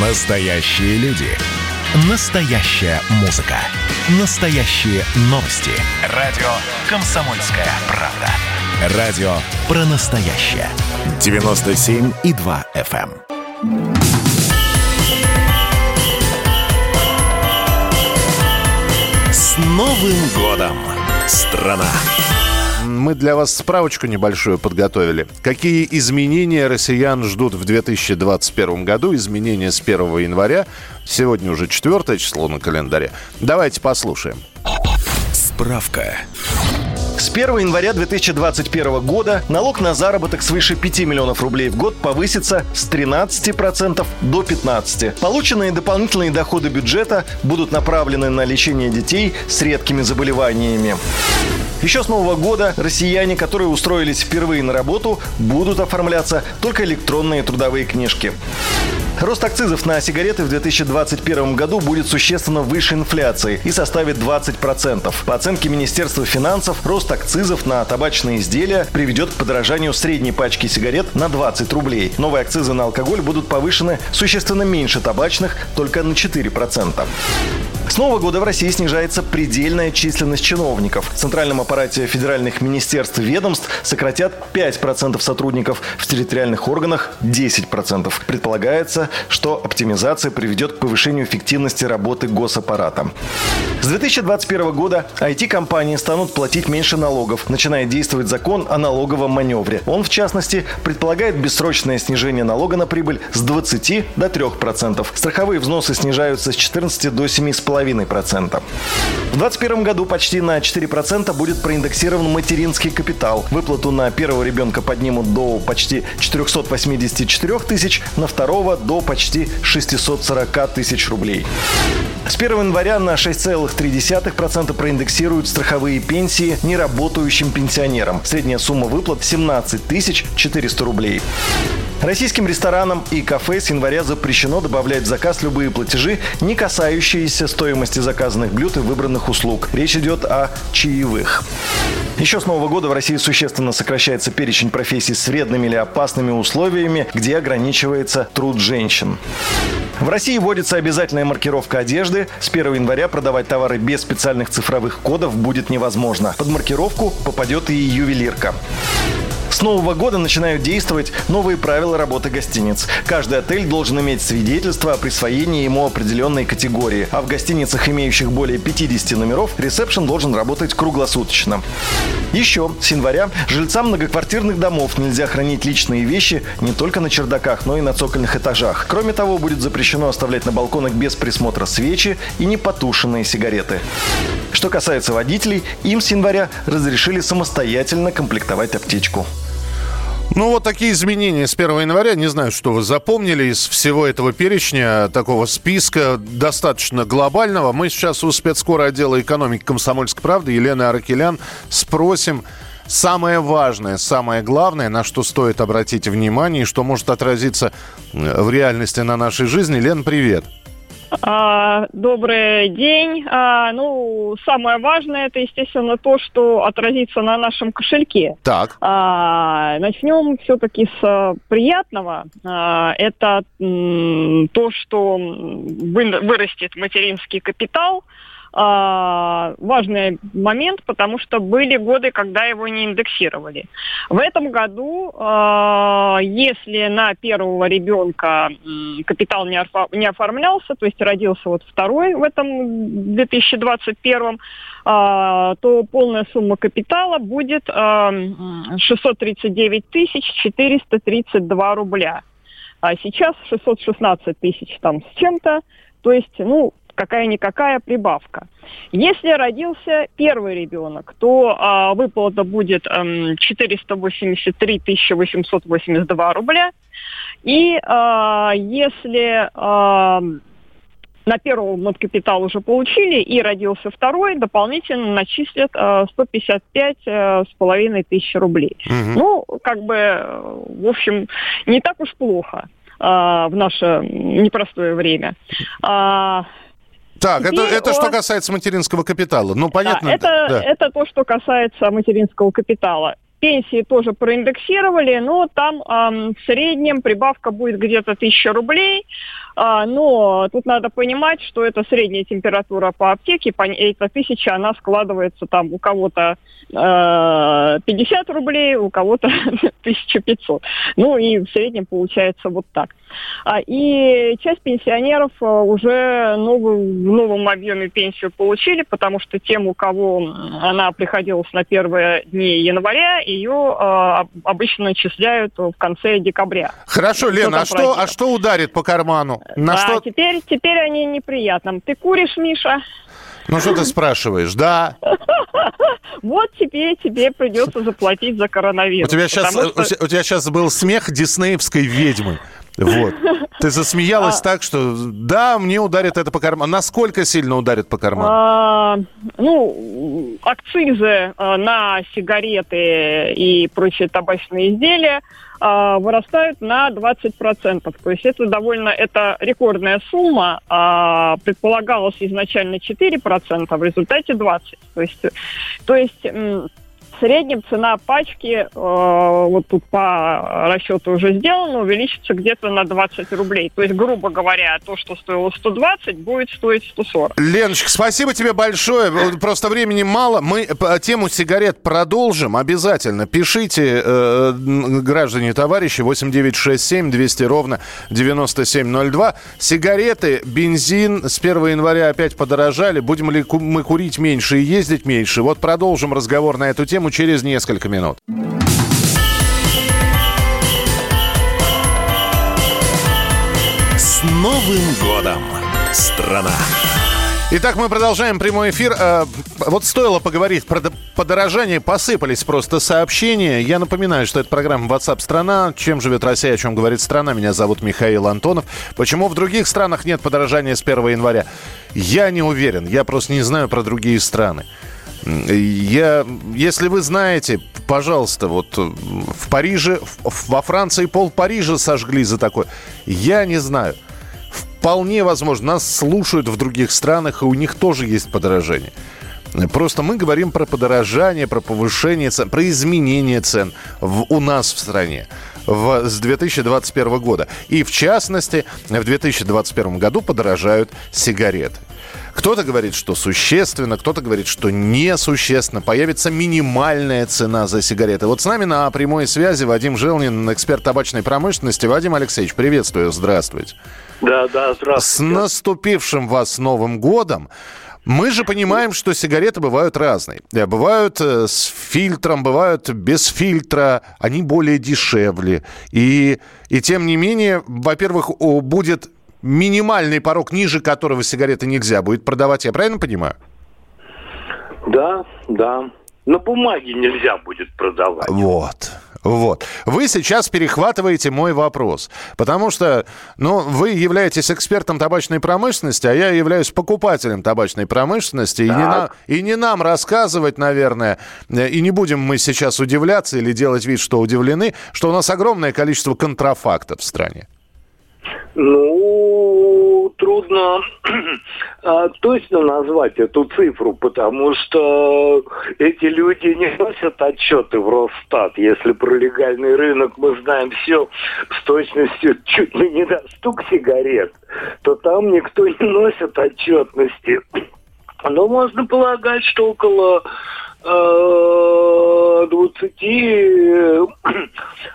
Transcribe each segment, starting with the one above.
Настоящие люди. Настоящая музыка. Настоящие новости. Радио «Комсомольская правда». Радио про настоящее. 97,2 FM. эм. С Новым годом, страна! Мы для вас справочку небольшую подготовили. Какие изменения россиян ждут в 2021 году? Изменения с 1 января. Сегодня уже 4 число на календаре. Давайте послушаем. Справка. С 1 января 2021 года налог на заработок свыше 5 миллионов рублей в год повысится с 13% до 15%. Полученные дополнительные доходы бюджета будут направлены на лечение детей с редкими заболеваниями. Еще с Нового года россияне, которые устроились впервые на работу, будут оформляться только электронные трудовые книжки. Рост акцизов на сигареты в 2021 году будет существенно выше инфляции и составит 20%. По оценке Министерства финансов, рост акцизов на табачные изделия приведет к подорожанию средней пачки сигарет на 20 рублей. Новые акцизы на алкоголь будут повышены существенно меньше табачных, только на 4%. С Нового года в России снижается предельная численность чиновников. В центральном аппарате федеральных министерств и ведомств сократят 5% сотрудников, в территориальных органах 10%. Предполагается, что оптимизация приведет к повышению эффективности работы госаппарата. С 2021 года IT-компании станут платить меньше налогов, начиная действовать закон о налоговом маневре. Он, в частности, предполагает бессрочное снижение налога на прибыль с 20 до 3%. Страховые взносы снижаются с 14 до 7,5%. В 2021 году почти на 4% будет проиндексирован материнский капитал. Выплату на первого ребенка поднимут до почти 484 тысяч, на второго до почти 640 тысяч рублей. С 1 января на 6,3% проиндексируют страховые пенсии неработающим пенсионерам. Средняя сумма выплат 17 400 рублей. Российским ресторанам и кафе с января запрещено добавлять в заказ любые платежи, не касающиеся стоимости заказанных блюд и выбранных услуг. Речь идет о чаевых. Еще с Нового года в России существенно сокращается перечень профессий с вредными или опасными условиями, где ограничивается труд женщин. В России вводится обязательная маркировка одежды. С 1 января продавать товары без специальных цифровых кодов будет невозможно. Под маркировку попадет и ювелирка. С Нового года начинают действовать новые правила работы гостиниц. Каждый отель должен иметь свидетельство о присвоении ему определенной категории, а в гостиницах, имеющих более 50 номеров, ресепшн должен работать круглосуточно. Еще с января жильцам многоквартирных домов нельзя хранить личные вещи не только на чердаках, но и на цокольных этажах. Кроме того, будет запрещено оставлять на балконах без присмотра свечи и непотушенные сигареты. Что касается водителей, им с января разрешили самостоятельно комплектовать аптечку. Ну, вот такие изменения с 1 января. Не знаю, что вы запомнили из всего этого перечня, такого списка достаточно глобального. Мы сейчас у спецкора отдела экономики комсомольской правды Елены Аракелян спросим самое важное, самое главное, на что стоит обратить внимание и что может отразиться в реальности на нашей жизни. Лен, привет. А, Добрый день. А, Ну, самое важное, это, естественно, то, что отразится на нашем кошельке. Так. А, Начнем все-таки с приятного. Это то, что вы- вырастет материнский капитал. А, Важный момент, потому что были годы, когда его не индексировали. В этом году, а, если на первого ребенка капитал не оформлялся, то есть родился вот второй в этом 2021, а, то полная сумма капитала будет а, м, 639 тысяч 432 рубля. А сейчас 616 тысяч там с чем-то, то есть, ну, какая-никакая прибавка. Если родился первый ребенок, то а, выплата будет эм, 483 882 рубля. И а, если а, на первого капитал уже получили и родился второй, дополнительно начислят э, 155 э, с половиной тысяч рублей. Мгм. Ну, как бы, в общем, не так уж плохо э, в наше непростое время. А, Так, это, это о- что касается материнского капитала. Ну, понятно. да, это, да. это то, что касается материнского капитала. Пенсии тоже проиндексировали, но там ам, в среднем прибавка будет где-то 1000 рублей. А, но тут надо понимать, что это средняя температура по аптеке, по, эта тысяча, она складывается там у кого-то э, 50 рублей, у кого-то 1500. Ну и в среднем получается вот так. А, и часть пенсионеров э, уже новую, в новом объеме пенсию получили, потому что тем, у кого она приходилась на первые дни января, ее э, обычно начисляют в конце декабря. Хорошо, Лена, а что, а что ударит по карману? На а что... теперь, теперь они неприятным. Ты куришь, Миша? Ну что ты спрашиваешь? Да. Вот тебе тебе придется заплатить за коронавирус. У тебя сейчас, что... у тебя сейчас был смех диснеевской ведьмы. Вот. Ты засмеялась а... так, что да, мне ударит это по карману. Насколько сильно ударит по карману? А, ну, акцизы а, на сигареты и прочие табачные изделия а, вырастают на 20%. То есть это довольно, это рекордная сумма. А, предполагалось изначально 4%, а в результате 20%. То есть, то есть в среднем цена пачки, э, вот тут по расчету уже сделано, увеличится где-то на 20 рублей. То есть, грубо говоря, то, что стоило 120, будет стоить 140. Леночка, спасибо тебе большое. Просто времени мало. Мы тему сигарет продолжим обязательно. Пишите, э, граждане товарищи, 8967 200 ровно 9702. Сигареты, бензин с 1 января опять подорожали. Будем ли мы курить меньше и ездить меньше? Вот продолжим разговор на эту тему тему через несколько минут. С Новым годом, страна! Итак, мы продолжаем прямой эфир. Э, вот стоило поговорить про подорожание, посыпались просто сообщения. Я напоминаю, что это программа WhatsApp страна. Чем живет Россия, о чем говорит страна. Меня зовут Михаил Антонов. Почему в других странах нет подорожания с 1 января? Я не уверен. Я просто не знаю про другие страны. Я, если вы знаете, пожалуйста, вот э, в Париже, во Франции пол Парижа сожгли за такое. Я не знаю. Вполне возможно, нас слушают в других странах, и у них тоже есть подорожание. Просто мы говорим про подорожание, про повышение цен, про изменение цен в, у нас в стране в, с 2021 года. И в частности, в 2021 году подорожают сигареты. Кто-то говорит, что существенно, кто-то говорит, что несущественно. Появится минимальная цена за сигареты. Вот с нами на прямой связи Вадим Желнин, эксперт табачной промышленности. Вадим Алексеевич, приветствую, здравствуйте. Да, да, здравствуйте. С наступившим вас Новым годом. Мы же понимаем, что сигареты бывают разные. Э, бывают э, с фильтром, бывают без фильтра. Они более дешевле. И, и тем не менее, во-первых, будет минимальный порог, ниже которого сигареты нельзя будет продавать, я правильно понимаю? Да, да. На бумаге нельзя будет продавать. Вот. Вот. Вы сейчас перехватываете мой вопрос. Потому что, ну, вы являетесь экспертом табачной промышленности, а я являюсь покупателем табачной промышленности. И не, на, и не нам рассказывать, наверное, э, и не будем мы сейчас удивляться или делать вид, что удивлены, что у нас огромное количество контрафактов в стране. Ну, трудно а, точно назвать эту цифру, потому что эти люди не носят отчеты в Росстат. Если про легальный рынок мы знаем все с точностью чуть ли не до стук сигарет, то там никто не носит отчетности. Но можно полагать, что около 20 э,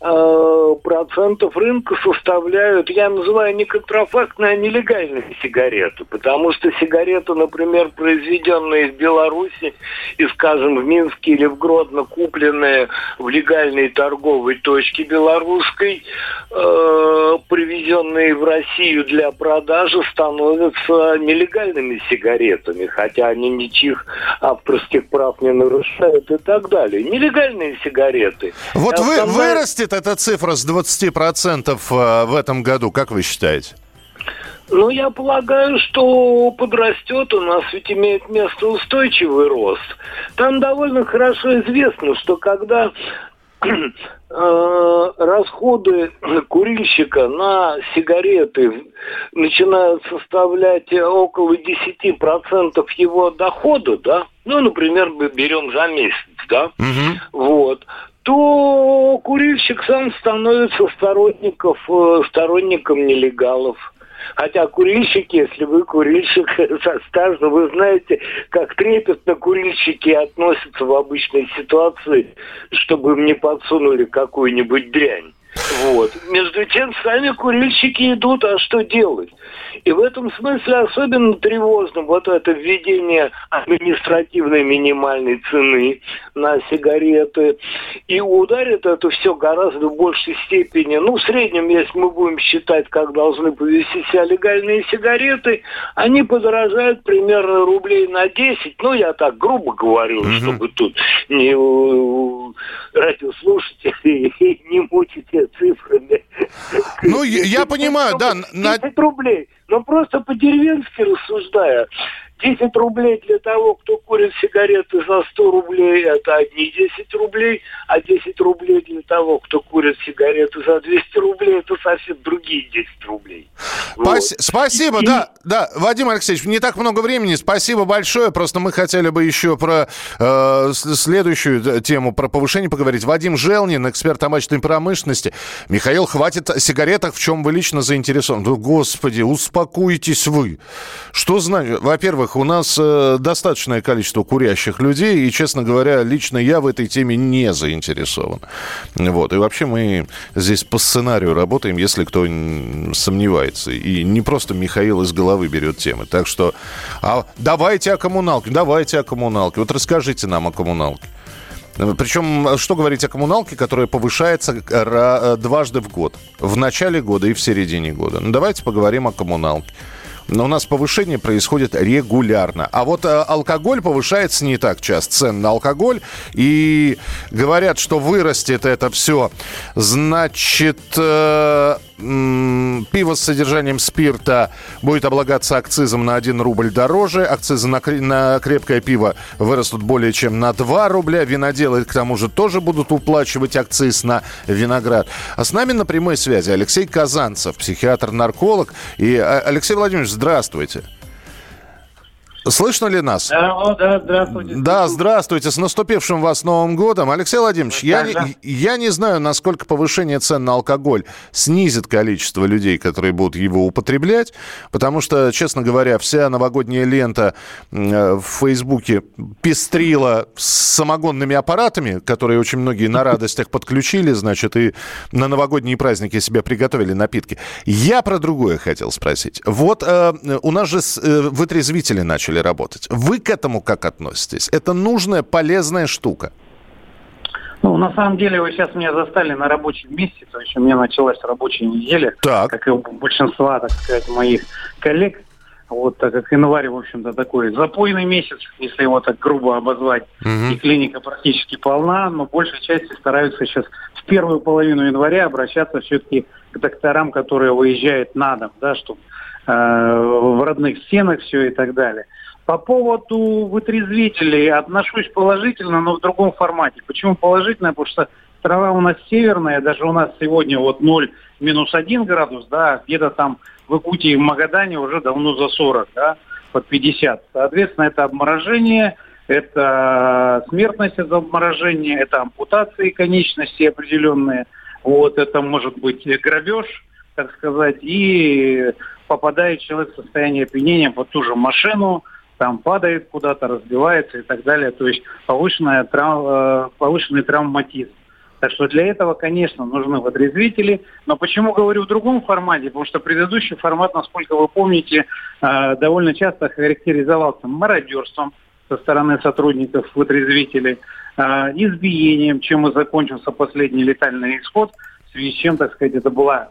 э, процентов рынка составляют, я называю не контрафактные, а нелегальные сигареты. Потому что сигареты, например, произведенные в Беларуси и, скажем, в Минске или в Гродно, купленные в легальной торговой точке белорусской, э, привезенные в Россию для продажи, становятся нелегальными сигаретами, хотя они ничьих авторских прав не нарушают нарушают и так далее. Нелегальные сигареты. Вот Основная... вы, вырастет эта цифра с 20% э, в этом году, как вы считаете? Ну, я полагаю, что подрастет, у нас ведь имеет место устойчивый рост. Там довольно хорошо известно, что когда э, расходы курильщика на сигареты начинают составлять около 10% его дохода, да, ну, например, мы берем за месяц, да, угу. вот, то курильщик сам становится сторонников, э, сторонником нелегалов. Хотя курильщики, если вы курильщик со стажем, вы знаете, как трепетно курильщики относятся в обычной ситуации, чтобы им не подсунули какую-нибудь дрянь. Вот. Между тем, сами курильщики идут, а что делать? И в этом смысле особенно тревожным вот это введение административной минимальной цены на сигареты. И ударит это все гораздо в большей степени. Ну, в среднем, если мы будем считать, как должны повести себя легальные сигареты, они подорожают примерно рублей на 10. Ну, я так грубо говорю, mm-hmm. чтобы тут не радиослушатели не мучить цифрами. Ну, я понимаю, да. 10 рублей. Но просто по-деревенски рассуждая, 10 рублей для того, кто курит сигареты за 100 рублей, это одни 10 рублей, а 10 рублей для того, кто курит сигареты за 200 рублей, это совсем другие 10 рублей. Вот. Спасибо, И... да, да, Вадим Алексеевич, не так много времени, спасибо большое, просто мы хотели бы еще про э, следующую тему, про повышение поговорить. Вадим Желнин, эксперт табачной промышленности. Михаил, хватит о сигаретах, в чем вы лично заинтересованы? Да, господи, успокойтесь вы. Что значит? Во-первых, во-первых, у нас э, достаточное количество курящих людей, и, честно говоря, лично я в этой теме не заинтересован. Вот. И вообще мы здесь по сценарию работаем, если кто сомневается. И не просто Михаил из головы берет темы. Так что а, давайте о коммуналке, давайте о коммуналке. Вот расскажите нам о коммуналке. Причем, что говорить о коммуналке, которая повышается э, дважды в год. В начале года и в середине года. Ну, давайте поговорим о коммуналке. Но у нас повышение происходит регулярно. А вот э, алкоголь повышается не так часто, цен на алкоголь. И говорят, что вырастет это все. Значит, э, пиво с содержанием спирта будет облагаться акцизом на 1 рубль дороже. Акцизы на, на крепкое пиво вырастут более чем на 2 рубля. Виноделы, к тому же, тоже будут уплачивать акциз на виноград. А с нами на прямой связи Алексей Казанцев, психиатр-нарколог. И, а, Алексей Владимирович, здравствуйте. Слышно ли нас? Да, да, здравствуйте. Да, здравствуйте. С наступившим вас Новым годом. Алексей Владимирович, я, не, я не знаю, насколько повышение цен на алкоголь снизит количество людей, которые будут его употреблять, потому что, честно говоря, вся новогодняя лента э, в Фейсбуке пестрила с самогонными аппаратами, которые очень многие на радостях подключили, значит, и на новогодние праздники себе приготовили напитки. Я про другое хотел спросить. Вот э, у нас же э, вытрезвители начали начали работать. Вы к этому как относитесь? Это нужная, полезная штука? Ну, на самом деле, вы сейчас меня застали на рабочем месте, то есть у меня началась рабочая неделя, так. как и у большинства, так сказать, моих коллег. Вот так как январь, в общем-то, такой запойный месяц, если его так грубо обозвать, угу. и клиника практически полна, но большей части стараются сейчас в первую половину января обращаться все-таки к докторам, которые выезжают на дом, да, чтобы э, в родных стенах все и так далее. По поводу вытрезвителей отношусь положительно, но в другом формате. Почему положительно? Потому что трава у нас северная, даже у нас сегодня вот 0 минус 1 градус, да, где-то там в Якутии в Магадане уже давно за 40, да, под 50. Соответственно, это обморожение, это смертность от обморожения, это ампутации конечностей определенные, вот, это может быть грабеж, так сказать, и попадает человек в состояние опьянения под ту же машину, там падает куда-то, разбивается и так далее. То есть повышенная трав... Э, повышенный травматизм. Так что для этого, конечно, нужны вытрезвители. Но почему говорю в другом формате? Потому что предыдущий формат, насколько вы помните, э, довольно часто характеризовался мародерством со стороны сотрудников вытрезвителей, э, избиением, чем и закончился последний летальный исход, в связи с чем, так сказать, это была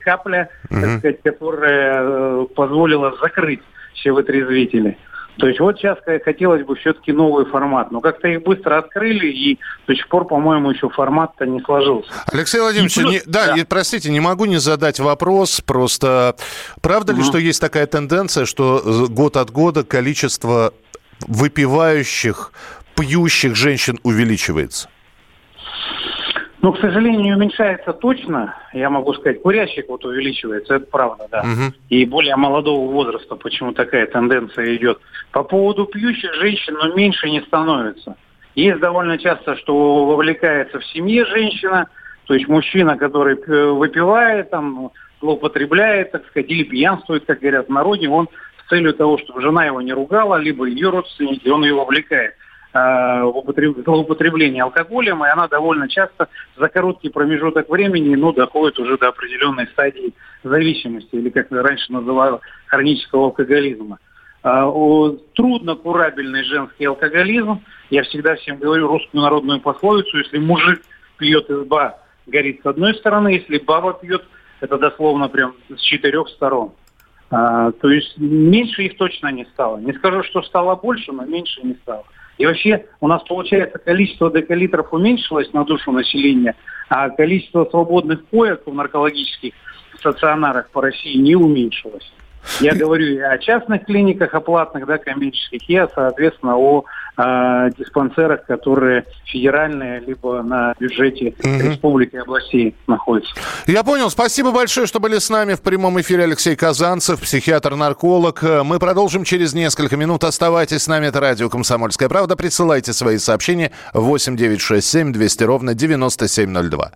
капля, так сказать, которая позволила закрыть все вытрезвители. То есть вот сейчас хотелось бы все-таки новый формат. Но как-то их быстро открыли, и до сих пор, по-моему, еще формат-то не сложился. Алексей Владимирович, плюс... не, да, да. простите, не могу не задать вопрос. Просто правда угу. ли, что есть такая тенденция, что э, год от года количество выпивающих, пьющих женщин увеличивается? Ну, к сожалению, не уменьшается точно. Я могу сказать, курящих вот увеличивается, это правда, да. Угу. И более молодого возраста, почему такая тенденция идет. По поводу пьющих женщин, но ну, меньше не становится. Есть довольно часто, что вовлекается в семье женщина, то есть мужчина, который выпивает, там, злоупотребляет, так сказать, или пьянствует, как говорят в народе, он с целью того, чтобы жена его не ругала, либо ее родственники, он ее вовлекает э, в злоупотребление алкоголем, и она довольно часто за короткий промежуток времени ну, доходит уже до определенной стадии зависимости, или как раньше называли, хронического алкоголизма. А, трудно курабельный женский алкоголизм. Я всегда всем говорю русскую народную пословицу, если мужик пьет изба, горит с одной стороны, если баба пьет, это дословно прям с четырех сторон. А, то есть меньше их точно не стало. Не скажу, что стало больше, но меньше не стало. И вообще у нас получается количество декалитров уменьшилось на душу населения, а количество свободных коек в наркологических стационарах по России не уменьшилось. Я говорю и о частных клиниках, о платных, да, коммерческих, и, соответственно, о э, диспансерах, которые федеральные, либо на бюджете угу. республики и областей находятся. Я понял. Спасибо большое, что были с нами в прямом эфире Алексей Казанцев, психиатр-нарколог. Мы продолжим через несколько минут. Оставайтесь с нами. Это радио «Комсомольская правда». Присылайте свои сообщения 8967 200 ровно 9702.